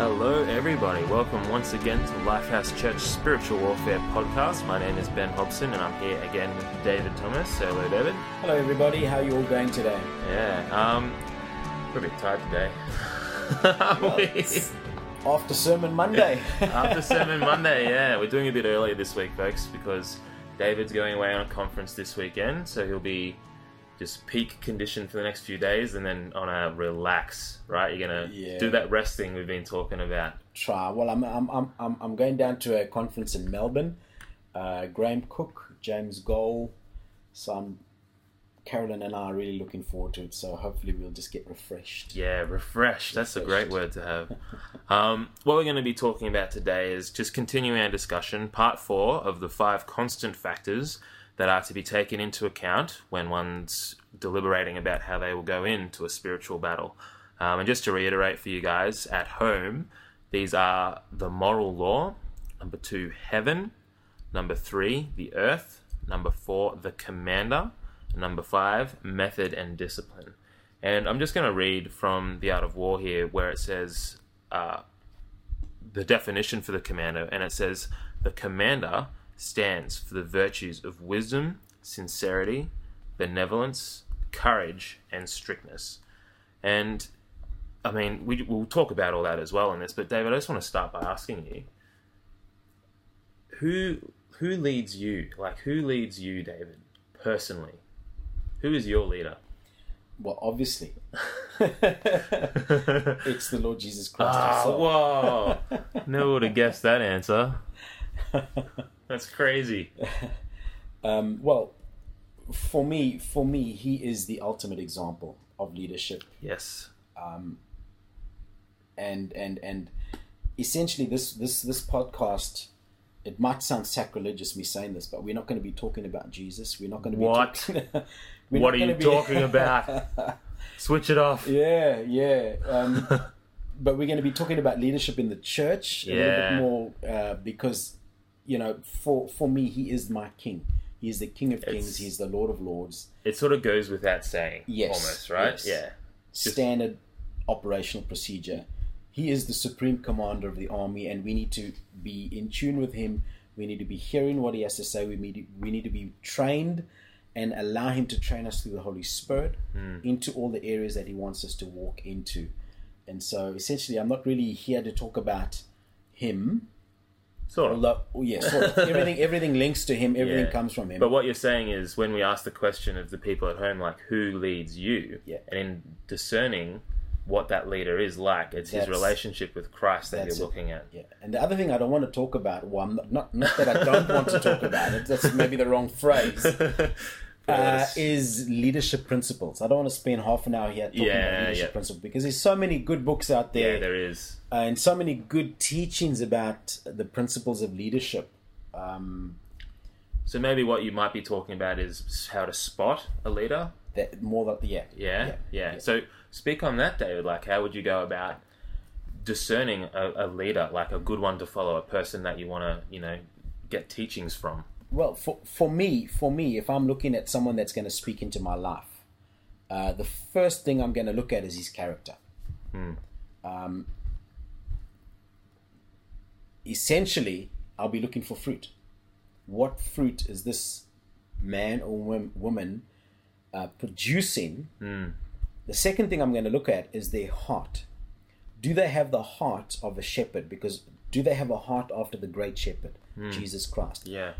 Hello, everybody. Welcome once again to Lifehouse Church Spiritual Warfare Podcast. My name is Ben Hobson, and I'm here again with David Thomas. Say hello, David. Hello, everybody. How are you all going today? Yeah, um, we're a bit tired today. Well, it's after Sermon Monday. After Sermon Monday, yeah, we're doing a bit earlier this week, folks, because David's going away on a conference this weekend, so he'll be just peak condition for the next few days, and then on a relax. Right, you're gonna Yeah. do that resting we've been talking about. Try. Well, I'm, I'm, I'm, I'm, going down to a conference in Melbourne. Uh, Graham Cooke, James Goll. So I'm, Carolyn and I are really looking forward to it. So hopefully we'll just get refreshed. Yeah, refreshed. That's a great word to have. Um, what we're going to be talking about today is just continuing our discussion, part four of the five constant factors that are to be taken into account when one's deliberating about how they will go into a spiritual battle. Um, and just to reiterate for you guys at home, these are the moral law, number two, heaven, number three, the earth, number four, the commander, and number five, method and discipline. And I'm just going to read from The Art of War here, where it says uh, the definition for the commander, and it says the commander stands for the virtues of wisdom, sincerity, benevolence, courage, and strictness. And I mean, we, we'll talk about all that as well in this, but David, I just want to start by asking you who who leads you? Like, who leads you, David, personally? Who is your leader? Well, obviously, it's the Lord Jesus Christ. Ah, himself. whoa! Never would have guessed that answer. That's crazy. Um, well, for me, for me, he is the ultimate example of leadership. Yes. and and and essentially this this this podcast it might sound sacrilegious me saying this but we're not going to be talking about jesus we're not going to be What? talking, What are you be- talking about? Switch it off. yeah yeah um, but we're going to be talking about leadership in the church a little bit more uh, because you know for for me he is my king he is the king of kings It's- he's the lord of lords It sort of goes without saying. Yes, Almost, right? yes. Yeah. standard operational procedure. He is the supreme commander of the army, and we need to be in tune with him. We need to be hearing what he has to say. We need we need to be trained and allow him to train us through the Holy Spirit hmm. into all the areas that he wants us to walk into. And so, essentially, I'm not really here to talk about him. Sort of. Although, oh, yes, sort of. everything everything links to him. Everything Yeah. comes from him. But what you're saying is when we ask the question of the people at home, like, who leads you? Yeah. And in discerning what that leader is like, it's his relationship with Christ that you're that's it. looking at. Yeah, and the other thing I don't want to talk about, well, I'm not, not, not that I don't want to talk about it, that's maybe the wrong phrase, uh, is leadership principles. I don't want to spend half an hour here talking Yeah, about leadership yeah. principles because there's so many good books out there, yeah, there is. uh, and so many good teachings about the principles of leadership. Um, So maybe what you might be talking about is how to spot a leader. that more than yeah, Yeah, yeah. So speak on that, David. Like, how would you go about discerning a, a leader, like a good one to follow, a person that you want to, you know, get teachings from? Well, for for me, for me, if I'm looking at someone that's going to speak into my life, uh, the first thing I'm going to look at is his character. Um, essentially, I'll be looking for fruit. What fruit is this man or wom- woman uh, producing? The second thing I'm going to look at is their heart. Do they have the heart of a shepherd? Because do they have a heart after the great shepherd, Jesus Christ? Yeah,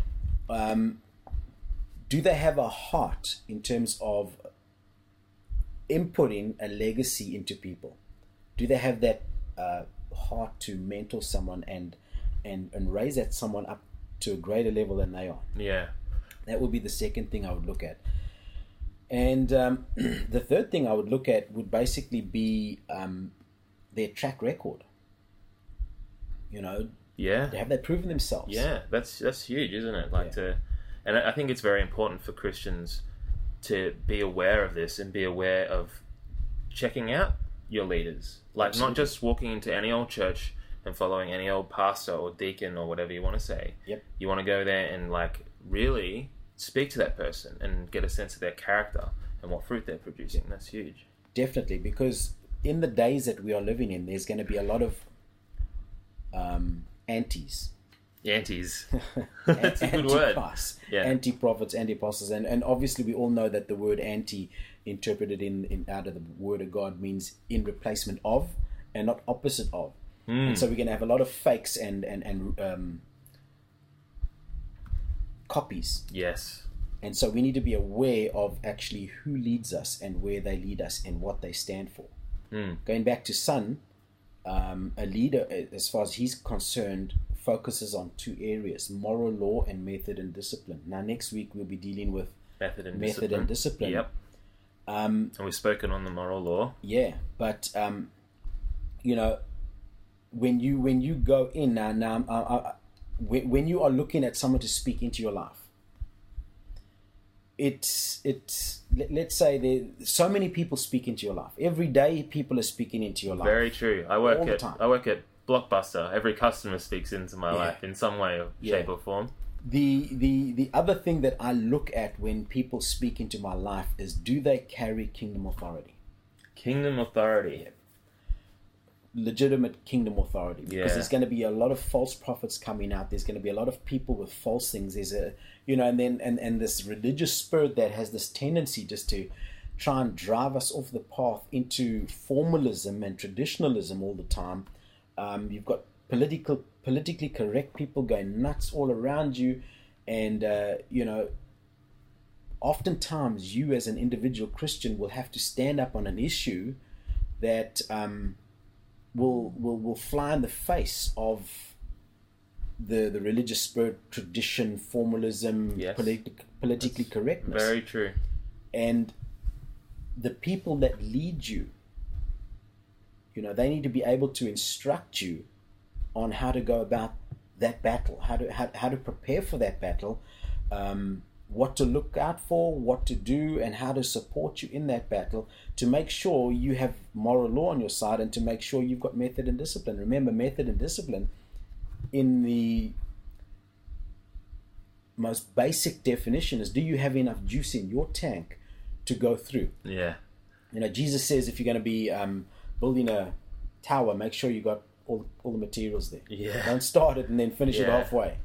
do they have a heart in terms of inputting a legacy into people? Do they have that uh, heart to mentor someone and and and raise that someone up to a greater level than they are? yeah, That would be the second thing I would look at. And um, the third thing I would look at would basically be um, their track record. You know, yeah. have they proven themselves? Yeah, that's that's huge, isn't it? Like to, and I think it's very important for Christians to be aware of this and be aware of checking out your leaders. Like not just walking into any old church and following any old pastor or deacon or whatever you want to say. Yep. You want to go there and like really speak to that person and get a sense of their character and what fruit they're producing. That's huge. Definitely, because in the days that we are living in, there's going to be a lot of um, antis. Antis. That's a good word. Yeah. anti-prophets, anti-apostles, and and obviously we all know that the word anti, interpreted in, in out of the word of God, means in replacement of, and not opposite of. And so we're going to have a lot of fakes and and and um, copies, Yes. and so we need to be aware of actually who leads us and where they lead us and what they stand for. Hmm. Going back to Sun, um, a leader, as far as he's concerned, focuses on two areas: moral law and method and discipline. Now, next week we'll be dealing with Method and method discipline. and discipline. Yep. Um, And we've spoken on the moral law. yeah, but um, you know, when you when you go in now, now uh, uh, when, when you are looking at someone to speak into your life, it's it's let, let's say there so many people speak into your life every day. People are speaking into your life. Very true. I work at. I work at Blockbuster. Every customer speaks into my Yeah. life in some way, or Yeah. shape, or form. the the the other thing that I look at when people speak into my life is do they carry kingdom authority? Kingdom authority. legitimate kingdom authority because Yeah. there's going to be a lot of false prophets coming out there's going to be a lot of people with false things there's a you know and then and, and this religious spirit that has this tendency just to try and drive us off the path into formalism and traditionalism all the time. Um, you've got political politically correct people going nuts all around you. And uh, you know oftentimes you as an individual christian will have to stand up on an issue that um, will will will fly in the face of the the religious spirit, tradition, formalism, Yes. politi- politically correctness, Very true. and the people that lead you. You know, they need to be able to instruct you on how to go about that battle, how to how, how to prepare for that battle, um, what to look out for, what to do, and how to support you in that battle to make sure you have moral law on your side and to make sure you've got method and discipline. Remember, method and discipline in the most basic definition is do you have enough juice in your tank to go through? Yeah. You know, Jesus says if you're going to be um, building a tower, make sure you got all, all the materials there. Yeah. Don't start it and then finish it Yeah. halfway.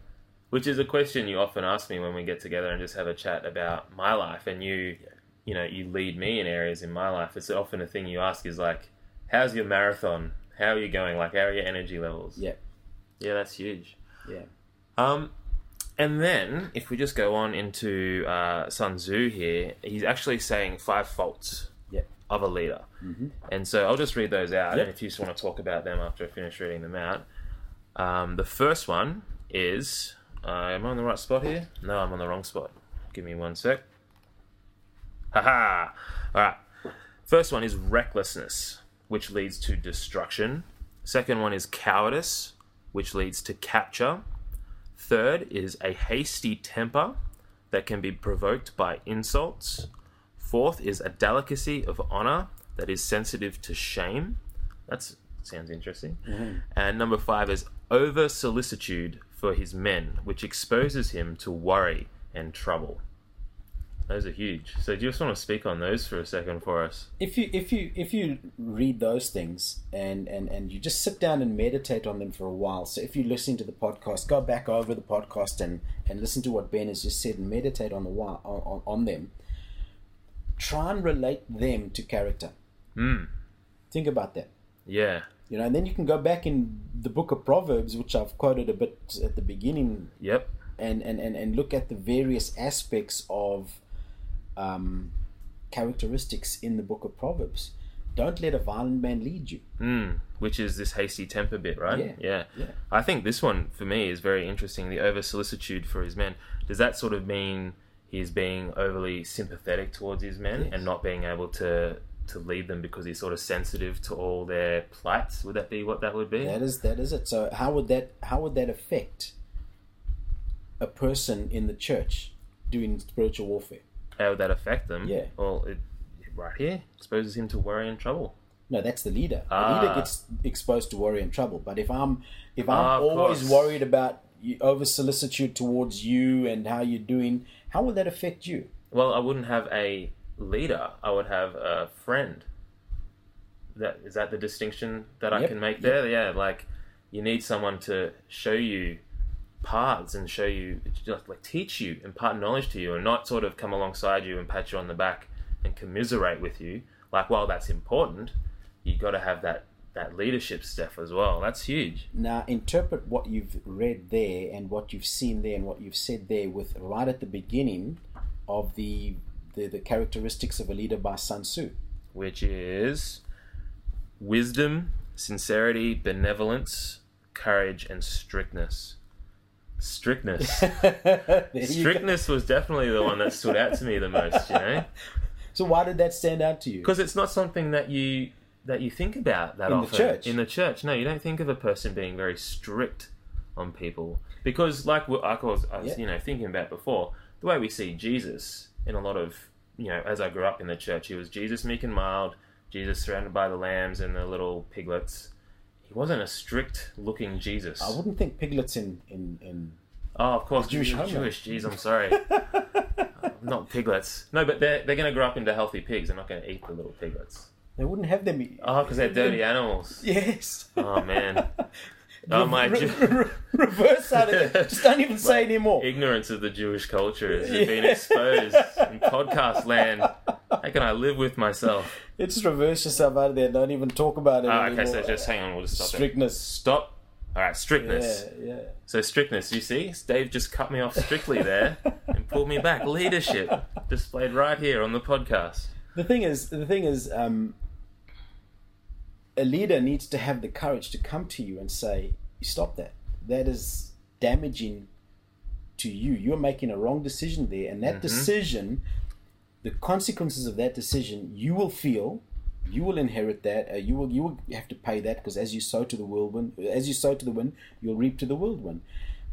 Which is a question you often ask me when we get together and just have a chat about my life, and you, you know, you lead me in areas in my life. It's often a thing you ask is like, "How's your marathon? How are you going? Like, how are your energy levels?" Yeah. Yeah, that's huge. Yeah. Um, and then if we just go on into uh, Sun Tzu here, he's actually saying five faults Yeah. of a leader. Mhm. And so I'll just read those out, Yep. and if you just want to talk about them after I finish reading them out. Um, the first one is, uh, am I on the right spot here? No, I'm on the wrong spot. Give me one sec. Haha! All right. First one is recklessness, which leads to destruction. Second one is cowardice, which leads to capture. Third is a hasty temper that can be provoked by insults. Fourth is a delicacy of honor that is sensitive to shame. That sounds interesting. Mm-hmm. And number five is over solicitude for his men, which exposes him to worry and trouble. Those are huge. So, do you just want to speak on those for a second for us? If you if you if you read those things and, and, and you just sit down and meditate on them for a while. So if you're listening to the podcast, go back over the podcast and, and listen to what Ben has just said and meditate on the while on, on, on them. Try and relate them to character. Hmm. Think about that. Yeah. You know, and then you can go back in the book of Proverbs, which I've quoted a bit at the beginning, Yep. and, and, and, and look at the various aspects of um, characteristics in the book of Proverbs. Don't let a violent man lead you. Mm, which is this hasty temper bit, right? Yeah, yeah. yeah. I think this one for me is very interesting. The over solicitude for his men. Does that sort of mean he's being overly sympathetic towards his men Yes. and not being able to to lead them because he's sort of sensitive to all their plights? Would that be what that would be? That is that is it. So how would that how would that affect a person in the church doing spiritual warfare? How would that affect them? Yeah. Well, it, right here exposes him to worry and trouble. No, that's the leader. The Ah. leader gets exposed to worry and trouble. But if I'm if I'm Ah, always course. worried about over solicitude towards you and how you're doing, how would that affect you? Well, I wouldn't have a leader. I would have a friend. That is that the distinction that I can make yep. there? Yeah, like You need someone to show you paths and show you, like teach you, impart knowledge to you, and not sort of come alongside you and pat you on the back and commiserate with you. Like, while that's important, you got to have that that leadership stuff as well. That's huge. Now, interpret what you've read there and what you've seen there and what you've said there with right at the beginning of the the, the characteristics of a leader by Sun Tzu. which is wisdom, sincerity, benevolence, courage, and strictness. Strictness. There you go. Strictness was definitely the one that stood out to me the most, you know, So why did that stand out to you? because it's not something that you that you think about that In the church. in the church. No, you don't think of a person being very strict on people because, like I was, I was Yeah. you know, thinking about before, the way we see Jesus in a lot of, you know, as I grew up in the church, he was Jesus meek and mild, Jesus surrounded by the lambs and the little piglets. He wasn't a strict looking Jesus. I wouldn't think piglets in in, in Oh, of course, Jewish Jewish. Jewish. Jeez, I'm sorry. Uh, not piglets. No, but they're they're going to grow up into healthy pigs. They're not going to eat the little piglets. they wouldn't have them. Oh, eat- Oh, because they're dirty animals. Yes. Oh man. Oh my. Re- re- reverse out of it. Just don't even say anymore. Ignorance of the Jewish culture has Yeah. been exposed in podcast land. How can I live with myself? Just reverse yourself out of there. Don't even talk about it Oh, anymore. okay, so just hang on. We'll just stop strictness. Stop. All right, strictness. Yeah, yeah. So strictness, you see, Dave just cut me off strictly there and pulled me back. Leadership displayed right here on the podcast. The thing is, the thing is, um, a leader needs to have the courage to come to you and say, "Stop that. That is damaging to you. You're making a wrong decision there, and that decision, the consequences of that decision, you will feel." You will inherit that. Uh, you will you will have to pay that because as you sow to the whirlwind, as you sow to the wind, you'll reap to the whirlwind.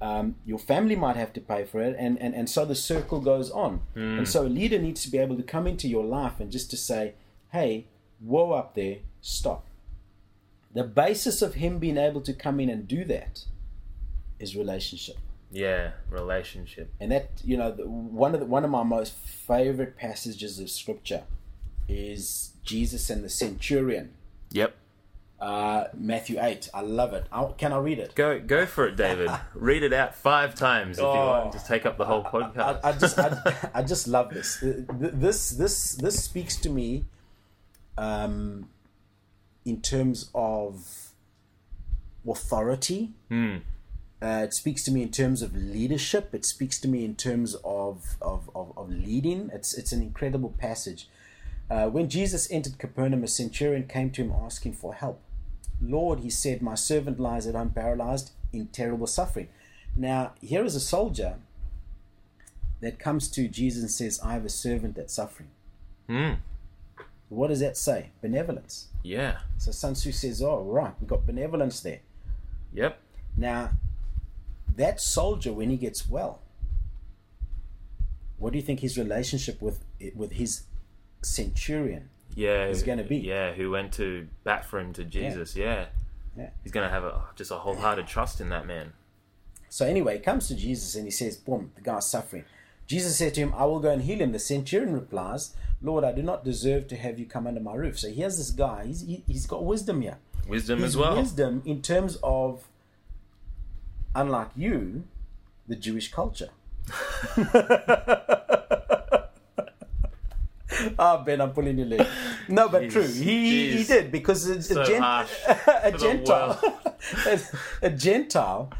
Um, your family might have to pay for it, and, and, and so the circle goes on. And so a leader needs to be able to come into your life and just to say, hey, whoa up there, stop. The basis of him being able to come in and do that is relationship. Yeah, relationship. And that, you know, one of the, one of my most favorite passages of scripture is Jesus and the centurion. Yep. Uh, Matthew 8. I love it. I, can I read it? Go go for it, David. Read it out five times if you Oh. want. Just take up the whole podcast. I, I just I, I just love this. This this this speaks to me um, in terms of authority. Hmm. Uh, it speaks to me in terms of leadership. It speaks to me in terms of of, of, of leading. It's it's an incredible passage. Uh, when Jesus entered Capernaum, a centurion came to him asking for help. Lord, he said, my servant lies at home paralyzed in terrible suffering. Now, here is a soldier that comes to Jesus and says, I have a servant that's suffering. Hmm. What does that say? Benevolence. Yeah. So Sun Tzu says, Oh, right, we've got benevolence there. Yep. Now, that soldier, when he gets well, what do you think his relationship with with his centurion? Yeah. Is gonna be. Yeah. Who went to bat for him to Jesus? Yeah. Yeah. He's gonna have a just a wholehearted trust in that man. So anyway, he comes to Jesus and he says, Boom, the guy's suffering. Jesus said to him, I will go and heal him. The centurion replies, Lord, I do not deserve to have you come under my roof. So here's this guy. He's, he, he's got wisdom here. Wisdom His as well. wisdom in terms of, unlike you, the Jewish culture. Ah, Ben, I'm pulling your leg. No, but Jeez, true. He, he did because a, So a, gen- harsh a for the Gentile, a, a Gentile,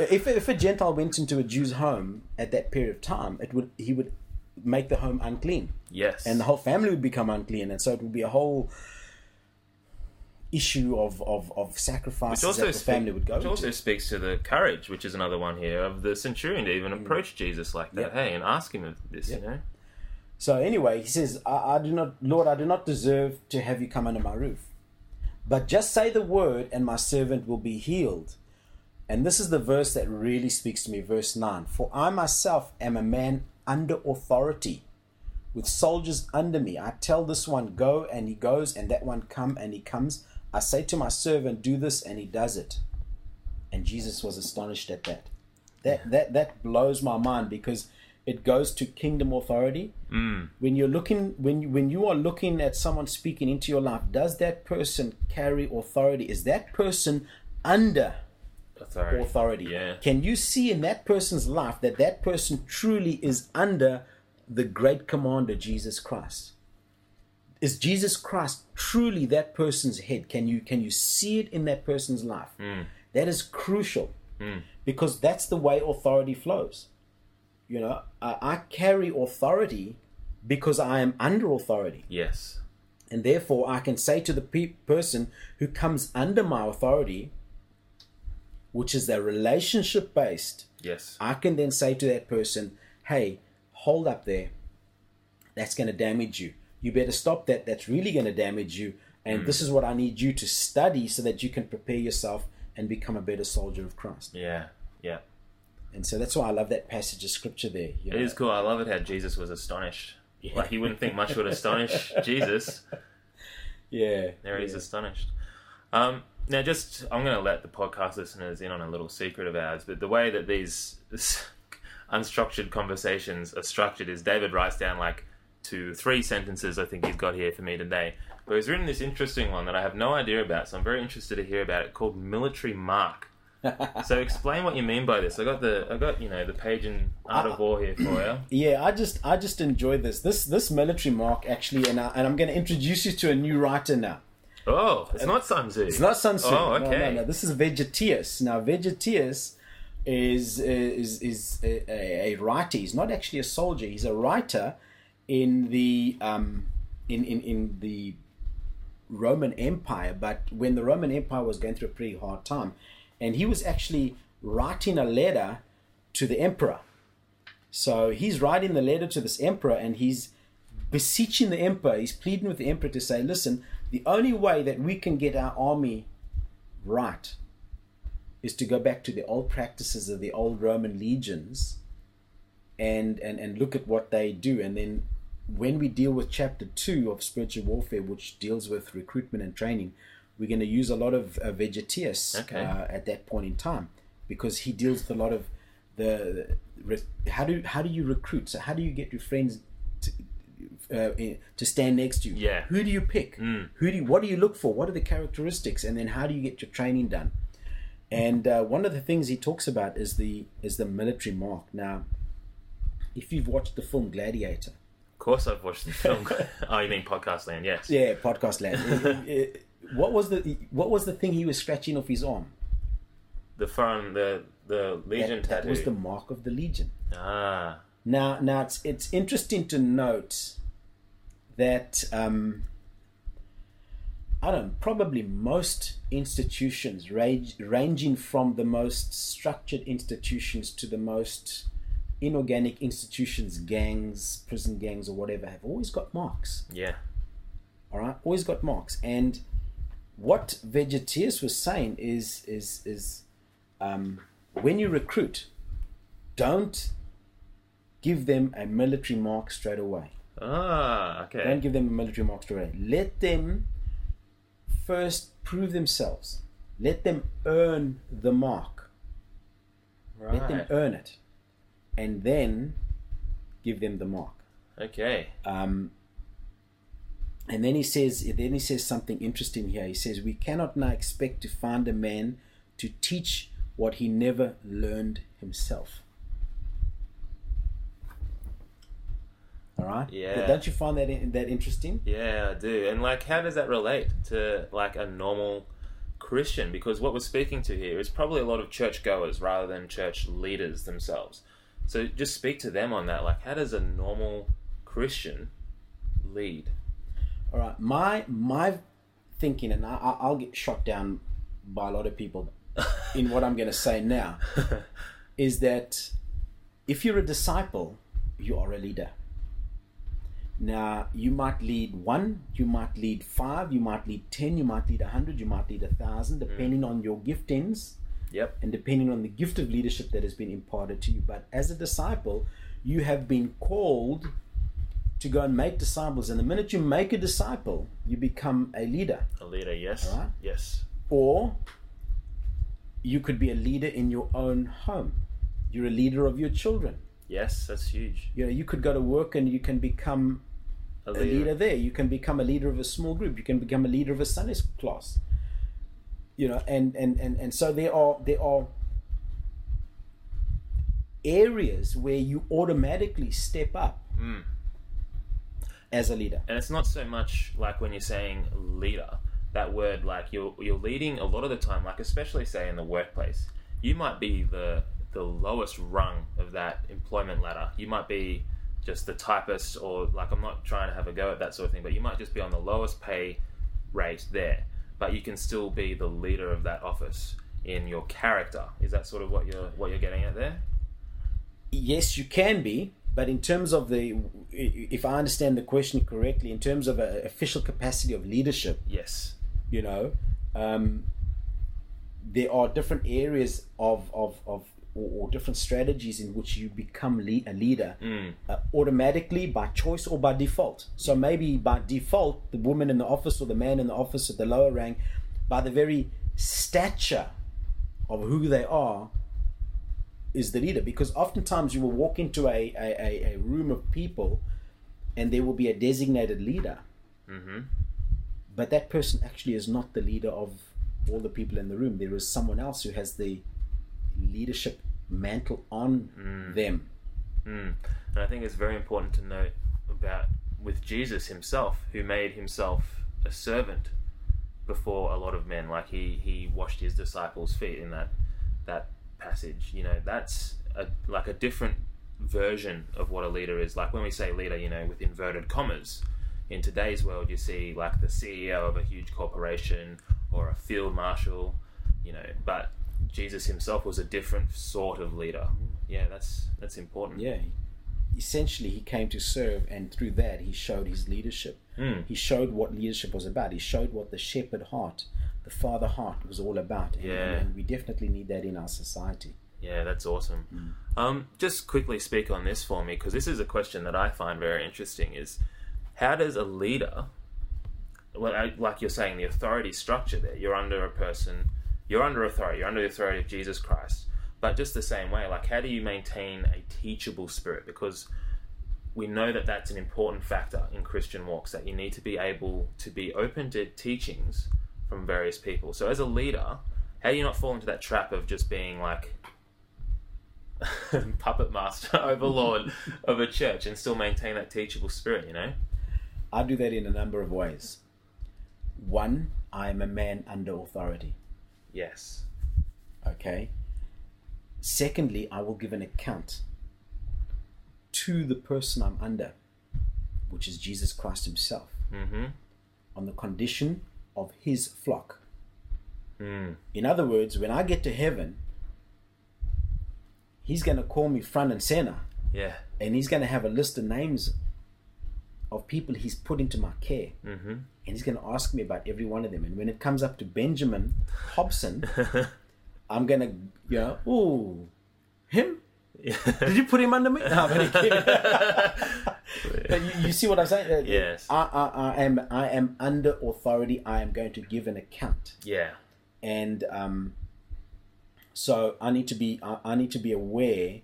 if if a Gentile went into a Jew's home at that period of time, it would he would make the home unclean, Yes. and the whole family would become unclean, and so it would be a whole issue of of, of also, that the speak- family would go which also speaks to the courage, which is another one here of the centurion to even mm. approach Jesus like that. Yep. Hey, and ask him of this. Yep. You know. So anyway, he says, I, I do not, Lord, I do not deserve to have you come under my roof. But just say the word, and my servant will be healed. And this is the verse that really speaks to me, verse 9. For I myself am a man under authority, with soldiers under me. I tell this one, go, and he goes, and that one, come, and he comes. I say to my servant, do this, and he does it. And Jesus was astonished at that. That that that blows my mind because it goes to kingdom authority. Mm. When you're looking when you, when you are looking at someone speaking into your life, does that person carry authority? Is that person under Authority. authority. Yeah. Can you see in that person's life that that person truly is under the great commander, Jesus Christ? Is Jesus Christ truly that person's head? Can you can you see it in that person's life? Hmm. That is crucial hmm. because that's the way authority flows. You know, I, I carry authority because I am under authority. Yes. And therefore, I can say to the pe- person who comes under my authority, which is a relationship based, Yes. I can then say to that person, hey, hold up there. That's going to damage you. You better stop that. That's really going to damage you. And this is what I need you to study so that you can prepare yourself and become a better soldier of Christ. Yeah. Yeah. And so that's why I love that passage of scripture there. You know? is cool. I love it how Jesus was astonished. Like you wouldn't think much would astonish Jesus. Yeah. There he's yeah. astonished. Um, now, just I'm going to let the podcast listeners in on a little secret of ours. But the way that these unstructured conversations are structured is David writes down like two, three sentences. I think he's got here for me today. But he's written this interesting one that I have no idea about, so I'm very interested to hear about it. Called military mark. So explain what you mean by this. I got the I got you know the page in Art of War here for you. Yeah, I just I just enjoy this. This this military mark actually, and I, and I'm going to introduce you to a new writer now. Oh, it's not Sun Tzu. It's not Sun Tzu. Oh, okay. no, no. This is Vegetius. Now, Vegetius is is is a, a, a writer. He's not actually a soldier. He's a writer in the um in in in the Roman Empire. But when the Roman Empire was going through a pretty hard time, and he was actually writing a letter to the emperor. So he's writing the letter to this emperor, and he's beseeching the emperor. He's pleading with the emperor to say, "Listen, the only way that we can get our army right is to go back to the old practices of the old Roman legions and and and look at what they do and then when we deal with chapter 2 of spiritual warfare which deals with recruitment and training we're going to use a lot of uh, Vegetius Okay. uh, at that point in time because he deals with a lot of the re- how do how do you recruit so how do you get your friends to, uh, in- to stand next to you. Yeah. who do you pick? Who do you, what do you look for? What are the characteristics? And then how do you get your training done? And uh, one of the things he talks about is the is the military mark. Now if you've watched the film gladiator. Of course, I've watched the film. oh, you mean Podcast Land? Yes. yeah podcast land. It- it- what was the what was the thing he was scratching off his arm? The foreign, the the Legion that, that tattoo. was the mark of the legion. Ah, Now, now it's it's interesting to note that um, I don't know, probably most institutions, range, ranging from the most structured institutions to the most inorganic institutions, gangs, prison gangs, or whatever, have always got marks. yeah, All right, always got marks. And what Vegetius was saying is is is um, when you recruit, don't give them a military mark straight away. Ah, okay, Don't give them a military mark straight away. Let them first prove themselves. Let them earn the mark. Right. Let them earn it, and then give them the mark. okay, Um, and then he says, then he says something interesting here. He says, "We cannot now expect to find a man to teach what he never learned himself." All right. Yeah. Don't you find that that interesting? yeah, I do. And like, how does that relate to like a normal Christian? Because what we're speaking to here is probably a lot of churchgoers rather than church leaders themselves. So just speak to them on that. Like, how does a normal Christian lead? All right. My my thinking, and I, I- I'll get shot down by a lot of people in what I'm going to say now, is that if you're a disciple, you are a leader. Now, you might lead one, you might lead five, you might lead ten, you might lead a hundred, you might lead a thousand, mm. depending on your giftings Yep. and depending on the gift of leadership that has been imparted to you. But as a disciple, you have been called to go and make disciples. And the minute you make a disciple, you become a leader. A leader, yes. Alright. Yes. Or you could be a leader in your own home. You're a leader of your children. Yes, that's huge. You know, you could go to work and you can become A a leader there. You can become a leader of a small group. You can become a leader of a Sunday school class. you know, and and and and so there are there are areas where you automatically step up Mm. as a leader. and it's not so much like when you're saying leader that word like you're you're leading a lot of the time like especially say in the workplace you might be the the lowest rung of that employment ladder. You might be just the typist or like I'm not trying to have a go at that sort of thing but you might just be on the lowest pay rate there. But you can still be the leader of that office in your character. Is that sort of what you're what you're getting at there? Yes, you can be, but in terms of the, if I understand the question correctly, in terms of an official capacity of leadership, yes. you know, um, there are different areas of of, of or, or different strategies in which you become le- a leader mm. uh, automatically by choice or by default. So maybe by default, the woman in the office or the man in the office at the lower rank, by the very stature of who they are, is the leader. Because oftentimes you will walk into a, a, a, a room of people and there will be a designated leader, mm-hmm. but that person actually is not the leader of all the people in the room. There is someone else who has the leadership mantle on them. Mm. And I think it's very important to note about with Jesus himself, who made himself a servant before a lot of men. Like he he washed his disciples' feet in that that passage. You know, that's a, like a different version of what a leader is. Like when we say leader, you know, with inverted commas. In today's world, you see like the CEO of a huge corporation or a field marshal, you know, but Jesus himself was a different sort of leader. Yeah, that's that's important. Yeah. Essentially, he came to serve, and through that, he showed his leadership. Mm. He showed what leadership was about. He showed what the shepherd heart, the father heart, was all about. And, Yeah. and we definitely need that in our society. Yeah, that's awesome. Mm. Um, just quickly speak on this for me because this is a question that I find very interesting. Is how does a leader, well, like you're saying, the authority structure there? You're under a person, you're under authority, you're under the authority of Jesus Christ. But just the same way, like how do you maintain a teachable spirit? Because we know that that's an important factor in Christian walks that you need to be able to be open to teachings from various people. So as a leader, how do you not fall into that trap of just being like puppet master, overlord of a church and still maintain that teachable spirit, you know? I do that in a number of ways. One, I am a man under authority. Yes. Okay. Secondly, I will give an account to the person I'm under, which is Jesus Christ Himself, Mm-hmm. on the condition of His flock. Mm. In other words, when I get to heaven, He's going to call me front and center, Yeah. and He's going to have a list of names of people He's put into my care. Mm-hmm. And he's going to ask me about every one of them. And when it comes up to Benjamin Hobson, I'm going to, you know, ooh, him? Did you put him under me? No, but, but you, you see what I'm saying? Uh, Yes. I, I, I am I am under authority. I am going to give an account, yeah. and um, so I need to be I, I need to be aware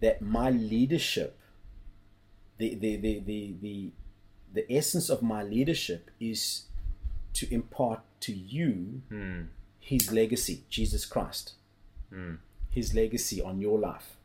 that my leadership, the the the the the, the essence of my leadership is to impart to you Mm. his legacy, Jesus Christ, Mm. his legacy on your life,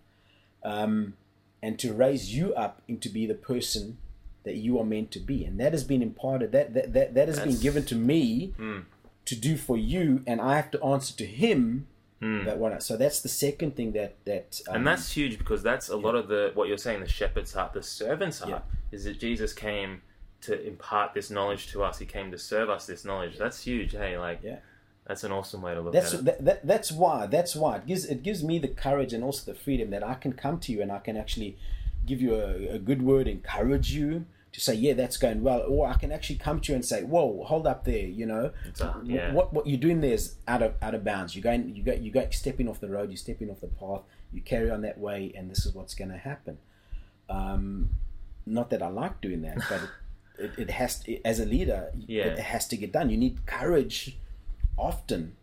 um, and to raise you up into be the person that you are meant to be, and that has been imparted. That that that, that has been given to me Mm. to do for you, and I have to answer to Him. Mm. That one. So that's the second thing that that um, and that's huge because that's a lot of the what you're saying the shepherd's heart the servant's heart is that jesus came to impart this knowledge to us he came to serve us this knowledge that's huge hey like Yeah. that's an awesome way to look That's at it that, that, that's why that's why it gives it gives me the courage and also the freedom that I can come to you and I can actually give you a, a good word, encourage you to say, yeah, that's going well, or I can actually come to you and say, whoa, hold up there, you know, It's a- yeah. what what you're doing there is out of out of bounds. You're going you go you go stepping off the road, you're stepping off the path, you carry on that way, and this is what's going to happen. Um, not that I like doing that, but it, it, has to, as a leader, Yeah. it has to get done. You need courage often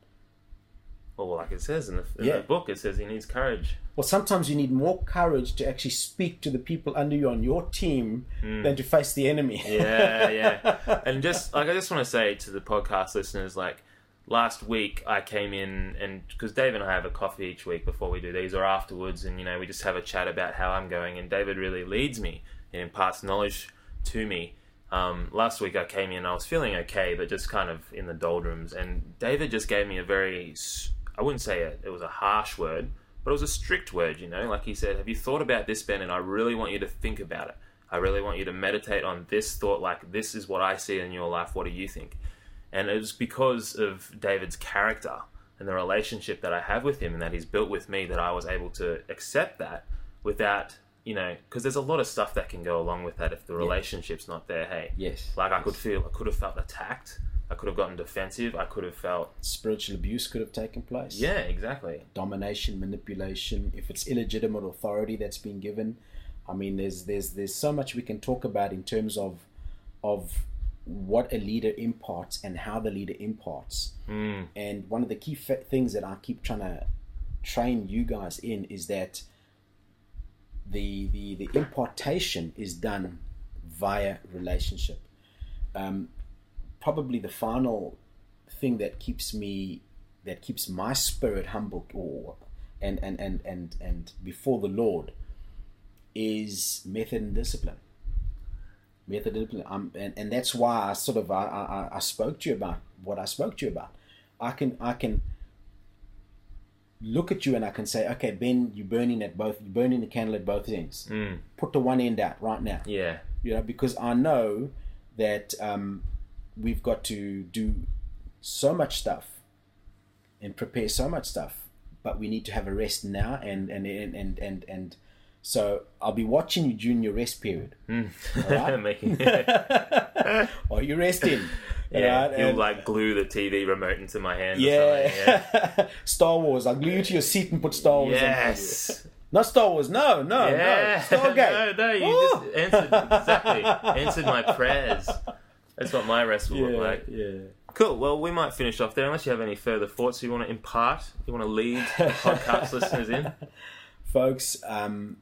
well like it says in the, in Yeah. the book it says he needs courage Well, sometimes you need more courage to actually speak to the people under you on your team hmm. than to face the enemy. yeah yeah and just like i just want to say to the podcast listeners like last week I came in and because Dave and I have a coffee each week before we do these or afterwards, and you know we just have a chat about how I'm going. And David really leads me and imparts knowledge to me. Um, last week I came in, I was feeling okay, but just kind of in the doldrums. And David just gave me a very, I wouldn't say it, it was a harsh word, but it was a strict word, you know. Like he said, Have you thought about this, Ben? And I really want you to think about it. I really want you to meditate on this thought, like, this is what I see in your life. What do you think? And it was because of David's character and the relationship that I have with him and that he's built with me that I was able to accept that without, you know, because there's a lot of stuff that can go along with that if the relationship's not there. Hey, Yes. like I could feel, I could have felt attacked. I could have gotten defensive. I could have felt, Spiritual abuse could have taken place. yeah, exactly. Domination, manipulation. If it's illegitimate authority that's been given, I mean, there's there's there's so much we can talk about in terms of of what a leader imparts and how the leader imparts. Mm, And one of the key fa- things that I keep trying to train you guys in is that the the, the impartation is done via relationship. Um, probably the final thing that keeps me that keeps my spirit humble or and and and and, and before the Lord is method and discipline method and discipline. Um, and, and that's why I sort of I, I, I spoke to you about what I spoke to you about. I can I can look at you and I can say, okay, Ben, you're burning at both you're burning the candle at both ends. mm, Put the one end out right now. yeah, You know, because I know that um, we've got to do so much stuff and prepare so much stuff, but we need to have a rest now and and and and and, and so I'll be watching you during your rest period. mm. Alright. making. Are you resting? Yeah, Right? he'll And- like glue the TV remote into my hand. Or yeah. something. yeah. Star Wars. I'll glue you to your seat and put Star Wars on. Yes. Not Star Wars. No, no, Yeah. no. Stargate. no, no, you just answered exactly answered my prayers. That's what my rest will look like. yeah. Cool. Well, we might finish off there unless you have any further thoughts you want to impart. You want to lead the podcast listeners in. Folks, um,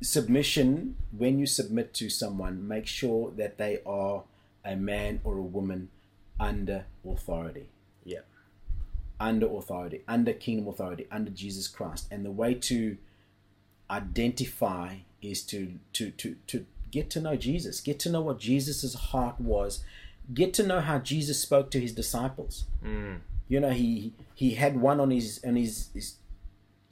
submission, when you submit to someone, make sure that they are a man or a woman under authority. Yeah. Under authority, under kingdom authority, under Jesus Christ. And the way to identify is to to to to get to know Jesus, get to know what Jesus' heart was, get to know how Jesus spoke to his disciples. Mm. You know, he he had one on his on his his,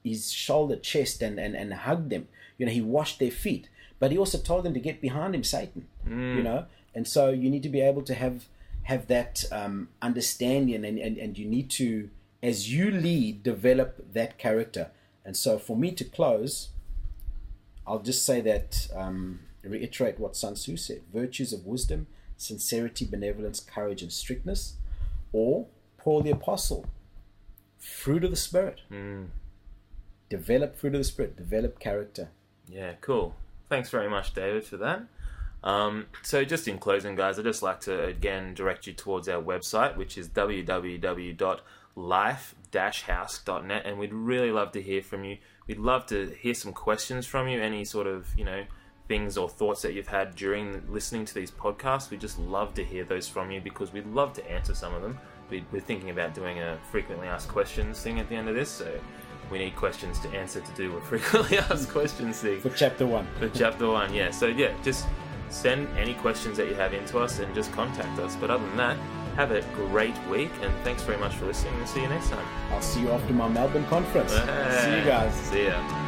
his shoulder, chest, and, and and hugged them. You know, he washed their feet, but he also told them to get behind him, Satan. You know, and so you need to be able to have have that um, understanding, and, and and you need to, as you lead, develop that character. And so, for me to close, I'll just say that um, reiterate what Sun Tzu said: virtues of wisdom, sincerity, benevolence, courage, and strictness, or Paul the Apostle, fruit of the Spirit. Mm. Develop fruit of the Spirit, develop character. Yeah, cool. Thanks very much, David, for that. Um, so, just in closing, guys, I'd just like to again direct you towards our website, which is www.life-house.net, and we'd really love to hear from you. We'd love to hear some questions from you, any sort of, you know, things or thoughts that you've had during listening to these podcasts. We'd just love to hear those from you because we'd love to answer some of them. We- We're thinking about doing a frequently asked questions thing at the end of this, so we need questions to answer to do a frequently asked questions thing For chapter one. for chapter one. Yeah, so yeah, just send any questions that you have into us and just contact us. But other than that, have a great week and thanks very much for listening and see you next time. I'll see you after my Melbourne conference. See you guys. See ya.